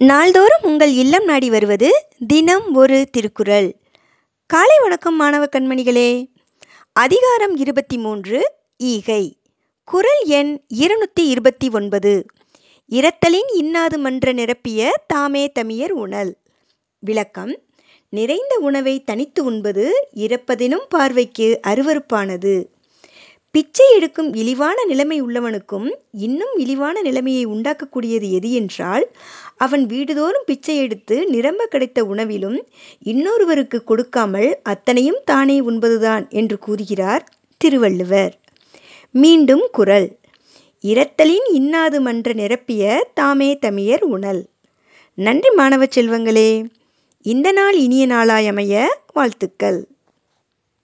நாள்தோறும் உங்கள் இல்லம் நாடி வருவது தினம் ஒரு திருக்குறள். காலை வணக்கம் மாணவ கண்மணிகளே. அதிகாரம் இருபத்தி மூன்று ஈகை. குறள் எண் இருநூற்றி இருபத்தி ஒன்பது. இரத்தலின் இன்னாது மன்ற நிரப்பிய தாமே தமியர் உணல். விளக்கம் நிறைந்த உணவை தனித்து உண்பது இறப்பதினும் பார்வைக்கு அருவருப்பானது. பிச்சை எடுக்கும் இழிவான நிலைமை உள்ளவனுக்கும் இன்னும் இழிவான நிலைமையை உண்டாக்கக்கூடியது எது என்றால் அவன் வீடுதோறும் பிச்சை எடுத்து நிரம்ப கிடைத்த உணவிலும் இன்னொருவருக்கு கொடுக்காமல் அத்தனையும் தானே உண்பதுதான் என்று கூறுகிறார் திருவள்ளுவர். மீண்டும் குரல். இரத்தலின் இன்னாது மன்ற நிரப்பிய தாமே தமியர் உணல். நன்றி மாணவ செல்வங்களே இந்த நாள் இனிய நாளாய் அமைய வாழ்த்துக்கள்.